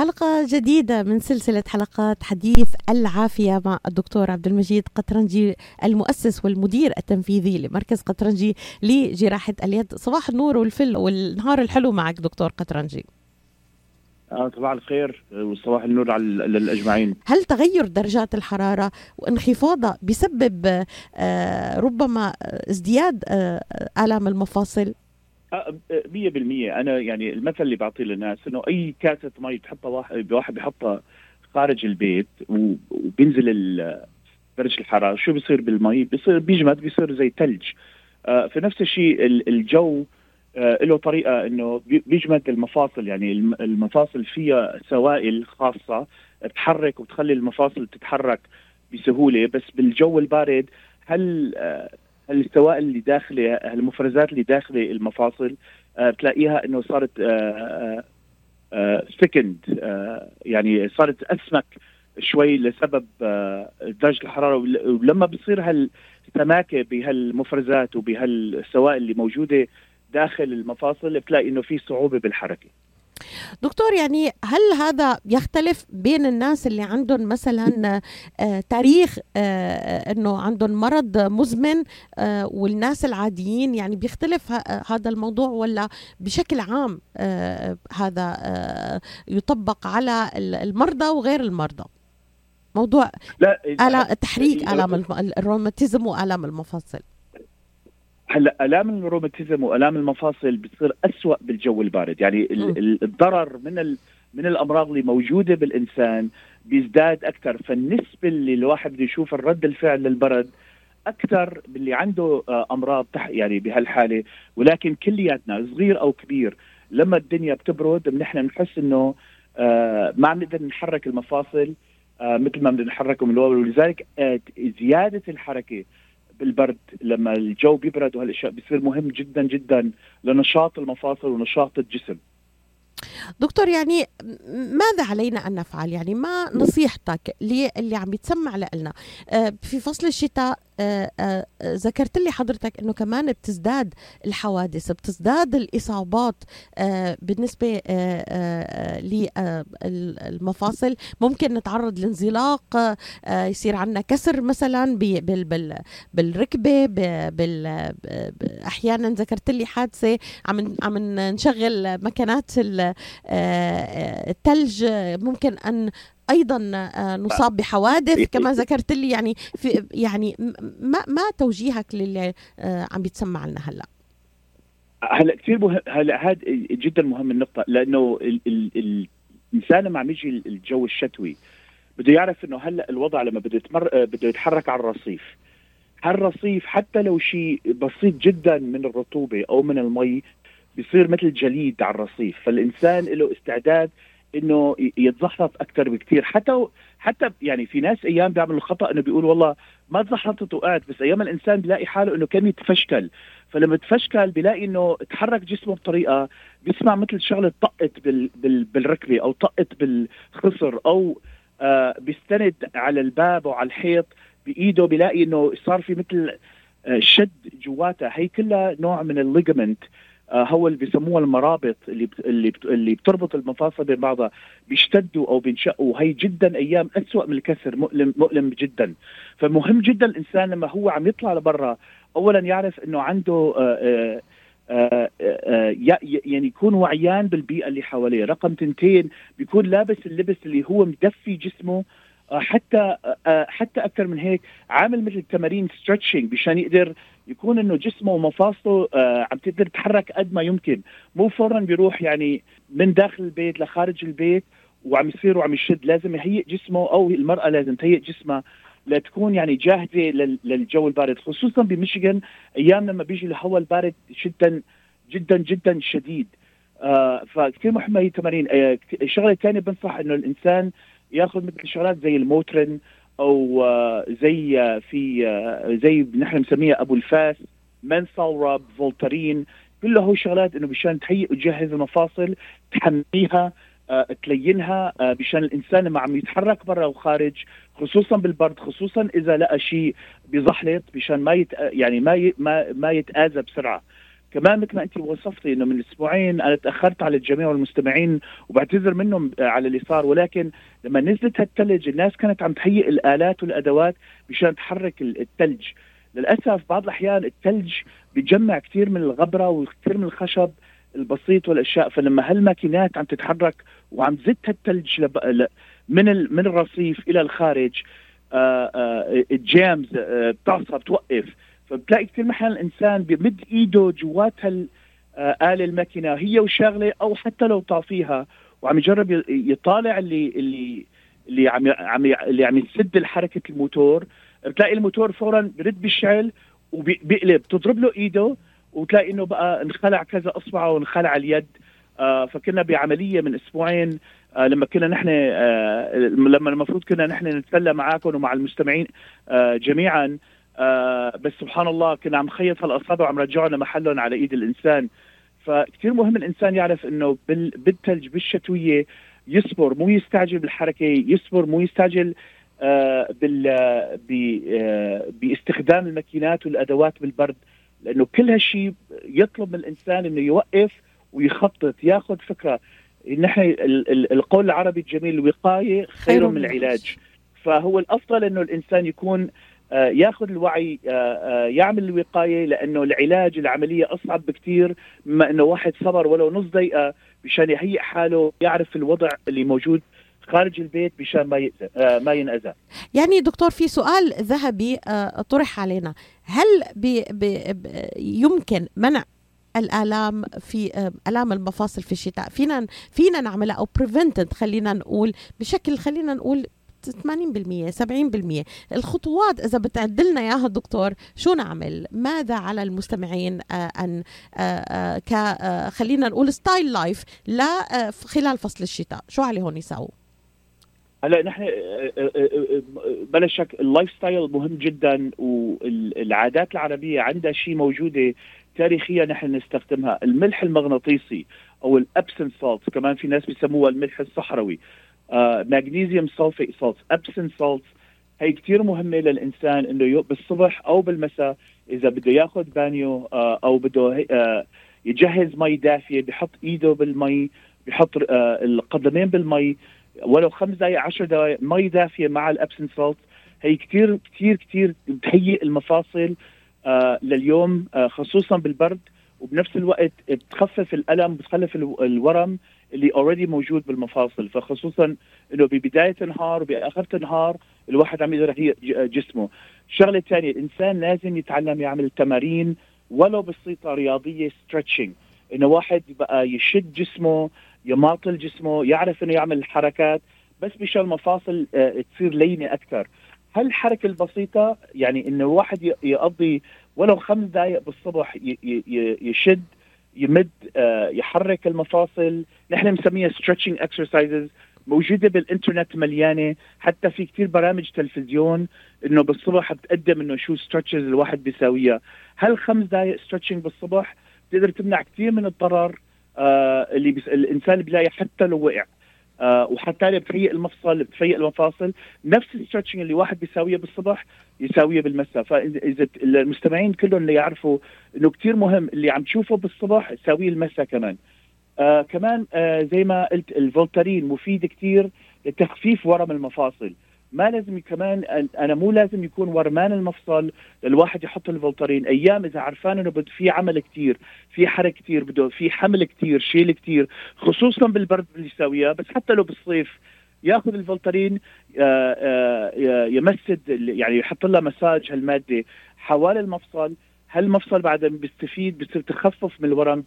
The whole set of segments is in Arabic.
حلقة جديدة من سلسلة حلقات حديث العافية مع الدكتور عبد المجيد قطرنجي المؤسس والمدير التنفيذي لمركز قطرنجي لجراحة اليد. صباح النور والفل والنهار الحلو معك دكتور قطرنجي. آه صباح الخير وصباح النور على للاجمعين هل تغير درجات الحرارة وانخفاضها بسبب آه ربما ازدياد آه آلام المفاصل؟ 100% أنا يعني المثل اللي بعطيه للناس إنه أي كاسة مي بتحطها واحد واحد بيحطها خارج البيت وبينزل درجة الحرارة شو بيصير بالمي بيصير بيجمد بيصير زي ثلج في نفس الشيء الجو له طريقة إنه بيجمد المفاصل. يعني المفاصل فيها سوائل خاصة تحرك وتخلي المفاصل تتحرك بسهولة. بس بالجو البارد هل السوائل اللي داخلة المفرزات اللي داخلة المفاصل آه بتلاقيها إنه صارت سكند آه آه يعني صارت أسمك شوي لسبب درجة الحرارة. ولما بصير هالسماكة بهالمفرزات وبهالسوائل اللي موجودة داخل المفاصل بتلاقي إنه في صعوبة بالحركة. دكتور يعني هل هذا يختلف بين الناس اللي عندهم مثلا آه تاريخ آه إنه عندهم مرض مزمن آه والناس العاديين يعني بيختلف هذا الموضوع ولا بشكل عام هذا يطبق على المرضى وغير المرضى؟ موضوع لا تحريك الام الروماتيزم والام المفاصل. هلا آلام الروماتيزم وآلام المفاصل بتصير أسوأ بالجو البارد. يعني م. الضرر من من الأمراض اللي موجودة بالإنسان بيزداد أكثر. فالنسبة اللي الواحد بده يشوف الرد الفعل للبرد أكثر باللي عنده أمراض يعني بهالحالة. ولكن كلياتنا صغير أو كبير لما الدنيا بتبرد نحن بنحس إنه ما عم نقدر نحرك المفاصل مثل ما بدنا نحركهم من ولذلك زيادة الحركة بالبرد لما الجو بيبرد وهالأشياء بيصير مهم جدا جدا لنشاط المفاصل ونشاط الجسم. دكتور يعني ماذا علينا أن نفعل؟ يعني ما نصيحتك اللي عم يتسمع لنا؟ في فصل الشتاء ذكرت لي حضرتك إنه كمان بتزداد الحوادث بتزداد الإصابات بالنسبة للمفاصل ممكن نتعرض لانزلاق يصير عندنا كسر مثلا بالركبة أحيانا ذكرت لي حادثة عم عم نشغل مكنات الثلج ممكن أن أيضا نصاب بحوادث كما ذكرت لي يعني في يعني ما ما توجيهك للي عم بيتسمع لنا هلأ؟ هلأ كثير مهم هلأ هذا جدا مهم النقطة لأنه ال ال الإنسان لما عم يجي الجو الشتوي بده يعرف إنه هلأ الوضع لما بده يتمر بده يتحرك على الرصيف. هالرصيف حتى لو شيء بسيط جدا من الرطوبة أو من المي بيصير مثل جليد على الرصيف فالإنسان له استعداد إنه يتزحلط أكثر بكثير حتى حتى يعني في ناس أيام بيعملوا الخطا إنه بيقول والله ما تزحلطت وقعت بس أيام الإنسان بيلاقي حاله إنه كان يتفشكل. فلما تفشكل بيلاقي إنه تحرك جسمه بطريقة بيسمع مثل شغلة طقت بال بال بالركبة أو طقت بالخصر أو آه بيستند على الباب وعلى الحيط بإيده بيلاقي إنه صار في مثل آه شد جواتها هي كلها نوع من ال ligament هو اللي بيسموها المرابط اللي اللي بتربط المفاصل بين بعضها بيشتدوا أو بينشقوا هي جدا أيام اسوء من الكسر مؤلم مؤلم جدا. فمهم جدا الإنسان لما هو عم يطلع لبرا اولا يعرف إنه عنده آآ آآ يعني يكون وعيان بالبيئة اللي حواليه. رقم تنتين بيكون لابس اللبس اللي هو مدفي جسمه. حتى حتى أكثر من هيك عامل مثل تمارين stretching مشان يقدر يكون إنه جسمه ومفاصله عم تقدر تتحرك قد ما يمكن. مو فورا بيروح يعني من داخل البيت لخارج البيت وعم يصير وعم يشد. لازم يهيئ جسمه أو المرأة لازم تهيئ جسمها لتكون يعني جاهزة للجو البارد. خصوصا بميشيغان أيام لما بيجي الهواء البارد جدا جدا جدا شديد. آه فكثير مهمه هي التمارين. آه الشغله الثانية بنصح إنه الإنسان ياخذ مثل شغلات زي ال Motrin أو زي في زي نحن بنسميها أبو الفاس menthol rub Voltaren كله هو شغلات إنه مشان تهيئ وتجهز المفاصل تحميها تلينها مشان الإنسان لما عم يتحرك برا وخارج خصوصا بالبرد خصوصا إذا لقى شيء بزحلط مشان ما يت يعني ما. ما ما يتآذى بسرعة كمان مثل ما انت وصفتي انه من أسبوعين أنا تاخرت على الجميع والمستمعين وبعتذر منهم على اللي صار ولكن لما نزلت هالثلج الناس كانت عم تهيئ الآلات والأدوات مشان تحرك الثلج للأسف بعض الأحيان الثلج بيجمع كثير من الغبرة وكثير من الخشب البسيط والأشياء فلما هالماكينات عم تتحرك وعم تزت الثلج من من الرصيف إلى الخارج آه، آه، الجامز آه، بتعصى بتوقف فبتلاقي كثير محل الانسان بمد إيده جوات هالآلة الماكينة هي وشاغلة أو حتى لو طافيها وعم يجرب يطالع اللي اللي اللي عم عم اللي عم يسد حركة الموتور. بتلاقي الموتور فورا برد بالشعل وبيقلب تضرب له إيده وتلاقي إنه بقى انخلع كذا أصبعه وانخلع اليد. آه فكنا بعملية من أسبوعين آه لما كنا نحن آه لما المفروض كنا نحن نتسلى معاكم ومع المستمعين آه جميعا. آه بس سبحان الله كنا عم نخيط هالأصابع وعم رجعهم لمحلهم على إيد الإنسان. فكثير مهم الإنسان يعرف إنه بالثلج بالشتوية يصبر مو يستعجل بالحركة يصبر مو يستعجل آه بال آه باستخدام الماكينات والأدوات بالبرد. لأنه كل هالشيء يطلب من الإنسان إنه يوقف ويخطط ياخذ فكرة. نحن القول العربي الجميل الوقاية خير من العلاج. فهو الأفضل إنه الإنسان يكون ياخذ الوعي آه، آه، يعمل الوقاية لأنه العلاج العملية أصعب بكثير مما إنه واحد صبر ولو نص دقيقة مشان يهيئ حاله يعرف الوضع اللي موجود خارج البيت مشان ما يأذى ما ينأذى. يعني دكتور في سؤال ذهبي طرح علينا. هل بي بي يمكن منع الآلام في آلام المفاصل في الشتاء؟ فينا فينا نعملها أو prevented خلينا نقول بشكل خلينا نقول 80% 70% الخطوات إذا بتعد لنا إياها دكتور شو نعمل؟ ماذا على المستمعين آه، أن آه، آه، خلينا نقول style life لا خلال فصل الشتاء. شو عليهم يساووا هلا نحن بلا شك ال lifestyle مهم جدا والعادات العربية عندها شيء موجودة تاريخيا نحن نستخدمها. الملح المغناطيسي أو ال Epsom salt كمان في ناس بيسموها الملح الصحراوي. magnesium sulfate salt Epsom salt هي كثير مهمة للإنسان إنه بالصبح أو بالمساء إذا بده ياخذ بانيو uh, أو بده uh, يجهز مي دافية بحط إيده بالمي بحط uh, القدمين بالمي. ولو خمس دقائق عشر دقائق مي دافية مع ال Epsom salt هي كثير كثير كثير بتهيئ المفاصل لليوم خصوصا بالبرد. وبنفس الوقت بتخفف الألم بتخفف الورم. اللي already موجود بالمفاصل. فخصوصا إنه ببداية النهار وباخر النهار الواحد عم يقدر جسمه. الشغله الثانية الإنسان لازم يتعلم يعمل تمارين ولو بسيطة رياضية stretching إنه واحد بقى يشد جسمه يماطل جسمه يعرف إنه يعمل الحركات بس مشان المفاصل آه، تصير لينة أكثر. هالحركه البسيطة يعني إنه الواحد يقضي ولو خمس دقائق بالصبح يشد يمد آه، يحرك المفاصل. نحن بنسميها stretching exercises موجودة بالإنترنت مليانة. حتى في كثير برامج تلفزيون إنه بالصبح بتقدم إنه شو stretches الواحد بيساويها. هل خمس دقائق stretching بالصبح بتقدر تمنع كثير من الضرر آه اللي بس الإنسان بيلاقي حتى لو وقع. وحتى بتفيق المفصل بتفيق المفاصل. نفس ال stretching اللي واحد بيساويه بالصبح يساويه بالمساء. فاذا المستمعين كلهم اللي يعرفوا إنه كثير مهم اللي عم تشوفه بالصبح تساويه المساء كمان. آه كمان آه زي ما قلت ال Voltaren مفيد كثير لتخفيف ورم المفاصل. ما لازم كمان أنا مو لازم يكون ورمان المفصل الواحد يحط ال Voltaren أيام إذا عرفان إنه بده في عمل كثير في حرك كثير بده في حمل كثير شيل كثير خصوصا بالبرد اللي يساويها بس حتى لو بالصيف ياخذ ال Voltaren آه، آه، يمسد يعني يحط لها مساج هالمادة. حوالي المفصل هالمفصل بعد بيستفيد بتصير تخفف من الورم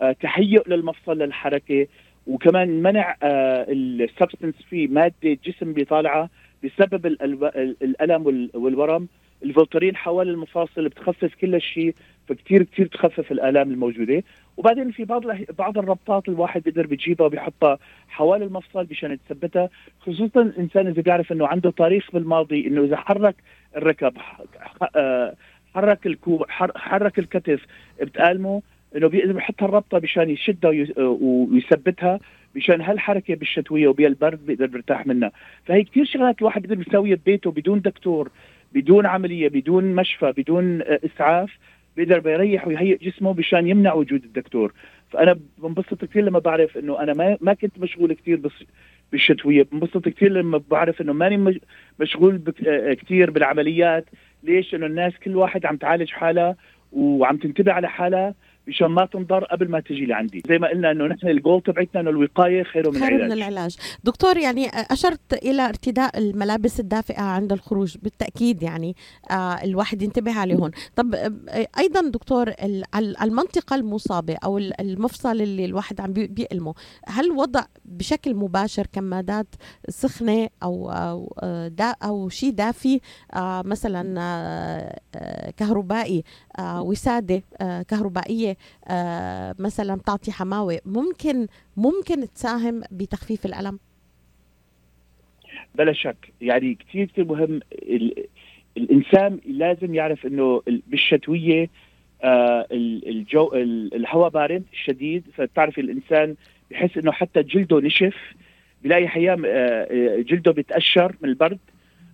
آه، تهيئ للمفصل للحركة. وكمان منع ال substance في مادة الجسم بيطالعها بسبب الألم والورم. ال Voltaren حوالي المفاصل بتخفف كل هالشيء فكتير كتير تخفف الآلام الموجودة. وبعدين في بعض بعض الربطات الواحد بيقدر بيجيبها وبيحطها حوالي المفصل مشان تثبتها خصوصا الإنسان إذا بيعرف إنه عنده تاريخ بالماضي إنه إذا حرك الركب آه، حرك الكوع حرك الكتف بتألمه إنه بيقدر يحط الربطة مشان يشدها ويثبتها. مشان هالحركة بالشتوية وبالبرد بيقدر بيرتاح منها. فهي كثير شغلات الواحد بيقدر يسويها ببيته بدون دكتور بدون عملية بدون مشفى بدون آه، إسعاف بيقدر بيريح ويهيئ جسمه مشان يمنع وجود الدكتور. فأنا بنبسط كثير لما بعرف إنه أنا ما ما كنت مشغول كثير بالشتوية. بنبسط كثير لما بعرف إنه ماني مشغول كثير بالعمليات. ليش؟ لأنه الناس كل واحد عم تعالج حالها وعم تنتبه على حالها. مشان ما تنضر قبل ما تجي لعندي. زي ما قلنا إنه نحن الجول تبعتنا إنه الوقاية خير من خير العلاج من العلاج. دكتور يعني أشرت إلى ارتداء الملابس الدافئة عند الخروج بالتأكيد يعني آه الواحد ينتبه عليه هون طب آه أيضا دكتور المنطقة المصابة أو المفصل اللي الواحد عم بيألمه هل وضع بشكل مباشر كمادات سخنة أو أو آه، دا أو شيء دافي آه مثلا آه, كهربائي وسادة كهربائية آه، مثلا تعطي حماوة ممكن ممكن تساهم بتخفيف الألم؟ بلا شك. يعني كثير كثير مهم الإنسان لازم يعرف إنه بالشتوية آه الجو الهواء بارد شديد فبتعرف الإنسان بحس إنه حتى جلده نشف بلاقي أحيانا آه جلده بيتقشر من البرد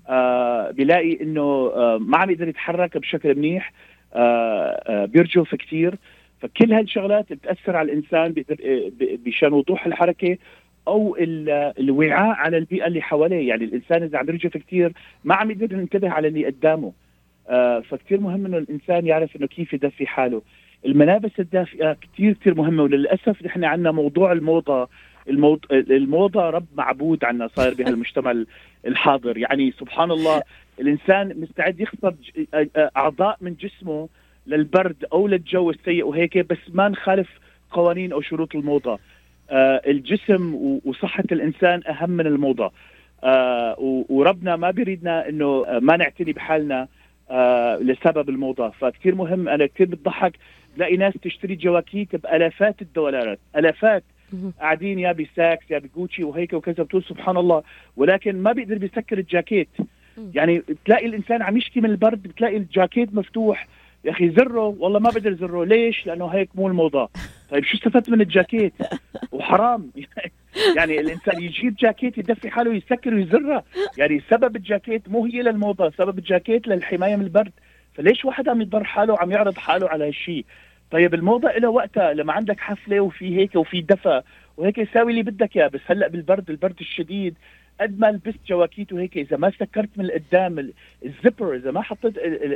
آه بلاقي إنه آه ما عم يقدر يتحرك بشكل منيح آه آه بيرجف كثير فكل هالشغلات بتأثر على الإنسان بشأن وضوح الحركة أو الوعاء على البيئة اللي حواليه. يعني الإنسان إذا عم يرجف كثير ما عم يقدر ينتبه على اللي قدامه. آه فكثير مهم إنه الإنسان يعرف إنه كيف يدفي حاله. الملابس الدافئة كثير كثير مهمة وللأسف نحن عندنا موضوع الموضة. الموض... الموضة رب معبود عنا صاير بهالمجتمع الحاضر. يعني سبحان الله الإنسان مستعد يخسر أعضاء من جسمه للبرد أو للجو السيء وهيك بس ما نخالف قوانين أو شروط الموضة. آه الجسم وصحة الإنسان أهم من الموضة. آه وربنا ما بيريدنا إنه ما نعتني بحالنا آه لسبب الموضة. فكثير مهم أنا كثير بتضحك تلاقي ناس تشتري جواكيت بآلافات الدولارات. آلافات قاعدين يا بساكس يا بجوتشي وهيك وكذا بتقول سبحان الله ولكن ما بيقدر بيسكر الجاكيت. يعني بتلاقي الإنسان عم يشكي من البرد بتلاقي الجاكيت مفتوح يا أخي زره والله ما بقدر زره. ليش؟ لأنه هيك مو الموضه طيب شو استفدت من الجاكيت؟ وحرام. يعني الإنسان يجيب جاكيت يدفي حاله يسكر ويزرها يعني سبب الجاكيت مو هي للموضة سبب الجاكيت للحماية من البرد. فليش واحد عم يضر حاله وعم يعرض حاله على هالشيء طيب الموضة له وقتها لما عندك حفلة وفي هيك وفي دفى وهيك ساوي اللي بدك إياه. بس هلأ بالبرد البرد الشديد. قد ما لبست جواكيت وهيك إذا ما سكرت من القدام الزبر إذا ما حطيت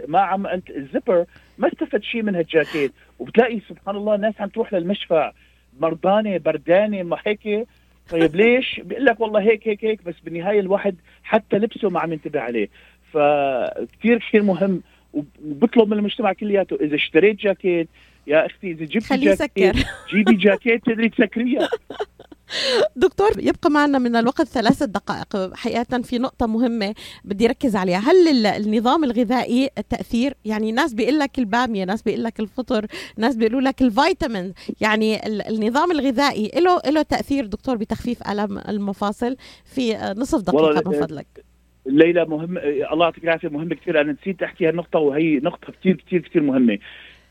ما عملت الزبر ما استفدت شيء من هالجاكيت. وبتلاقي سبحان الله الناس عم تروح للمشفى. مرضانة بردانة ما هيك. طيب ليش؟ بيقول لك والله هيك هيك هيك. بس بالنهاية الواحد حتى لبسه ما عم ينتبه عليه. فكثير كثير مهم. وبطلب من المجتمع كلياته إذا اشتريت جاكيت يا أختي إذا جبتي جاكيت جيبي جاكيت تقدري تسكريها. دكتور يبقى معنا من الوقت ثلاثة دقائق حقيقة في نقطة مهمة بدي ركز عليها. هل النظام الغذائي التأثير يعني ناس بيقول لك البامية ناس بيقول لك الفطر ناس بيقولوا لك الفيتامين. يعني النظام الغذائي له له تأثير دكتور بتخفيف ألم المفاصل؟ في نصف دقيقة من فضلك. ليلى مهم الله يعطيك العافية مهم كثير أنا نسيت احكي هالنقطة وهي نقطة كثير كثير كثير مهمة.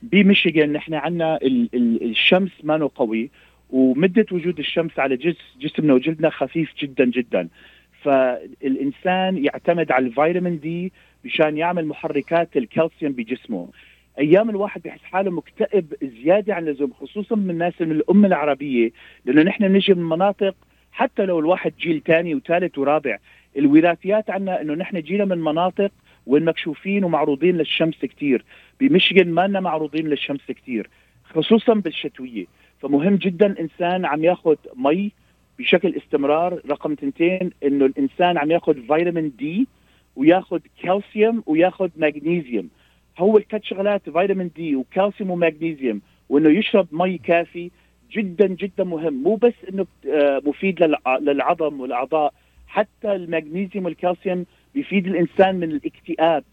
بميشيغان نحن عندنا الشمس ما قوي ومدة وجود الشمس على جس جسمنا وجلدنا خفيف جدا جدا. فالإنسان يعتمد على الفيتامين دي مشان يعمل محركات الكالسيوم بجسمه. أيام الواحد بحس حاله مكتئب زيادة عن اللزوم خصوصا من الناس من الأمة العربية لأنه نحن نجي من مناطق حتى لو الواحد جيل ثاني وثالث ورابع الوراثيات عنا إنه نحن جينا من مناطق وين مكشوفين ومعروضين للشمس كثير بمشيغن ما معروضين للشمس كثير خصوصا بالشتوية. فمهم جدا الانسان عم ياخذ مي بشكل استمرار رقم تنتين إنه الإنسان عم ياخذ فيتامين دي وياخذ كالسيوم وياخذ مغنيسيوم هو الثلاث شغلات فيتامين دي وكالسيوم ومغنيسيوم وإنه يشرب مي كافي جدا جدا مهم. مو بس إنه آه، مفيد للعظم والأعضاء حتى المغنيسيوم والكالسيوم بيفيد الإنسان من الاكتئاب.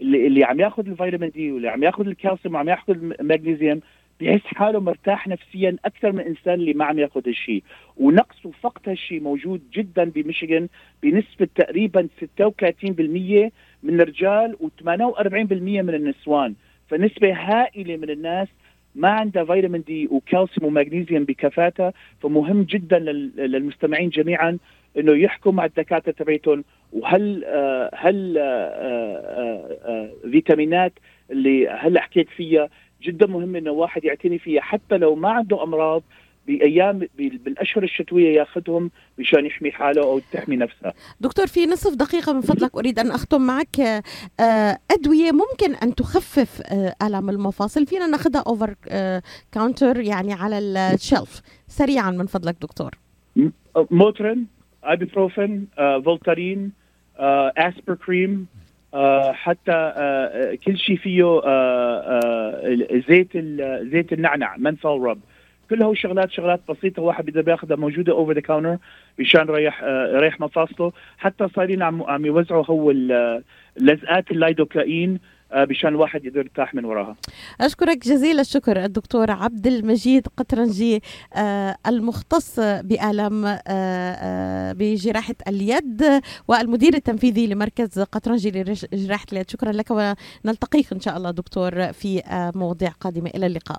اللي, اللي عم ياخذ الفيتامين دي واللي عم ياخذ الكالسيوم وعم ياخذ المغنيسيوم بيحس حاله مرتاح نفسيا أكثر من الانسان اللي ما عم ياخذ هالشيء ونقص وفقد هالشيء موجود جدا بميشيغان بنسبة تقريبا 36% من الرجال و48% من النسوان. فنسبة هائلة من الناس ما عندها فيتامين دي وكالسيوم ومغنيسيوم بكفاءتها فمهم جدا للمستمعين جميعا إنه يحكوا مع الدكاترة تبعتهم. وهل آه هل آه آه آه فيتامينات اللي هلا حكيت فيها جدا مهم إنه واحد يعتني فيها حتى لو ما عنده أمراض بأيام بالأشهر الشتوية ياخذهم مشان يحمي حاله أو تحمي نفسها. دكتور في نصف دقيقة من فضلك أريد أن أختم معك آه، أدوية ممكن أن تخفف آه، الم المفاصل فينا ناخذها over counter يعني على ال shelf سريعا من فضلك دكتور. Motrin ibuprofen Voltaren Aspercreme حتى كل شيء فيه زيت زيت النعنع menthol rub كلها شغلات شغلات بسيطة واحد بده بياخذها موجودة over the counter مشان يريح يريح مفاصله حتى صايرين عم عم يوزعوا هو لزقات اللايدوكاين مشان الواحد يقدر يرتاح من وراها. أشكرك جزيل الشكر الدكتور عبد المجيد قطرنجي المختص بآلام بجراحة اليد والمدير التنفيذي لمركز قطرنجي لجراحه اليد شكرا لك ونلتقيك إن شاء الله دكتور في مواضيع قادمة إلى اللقاء.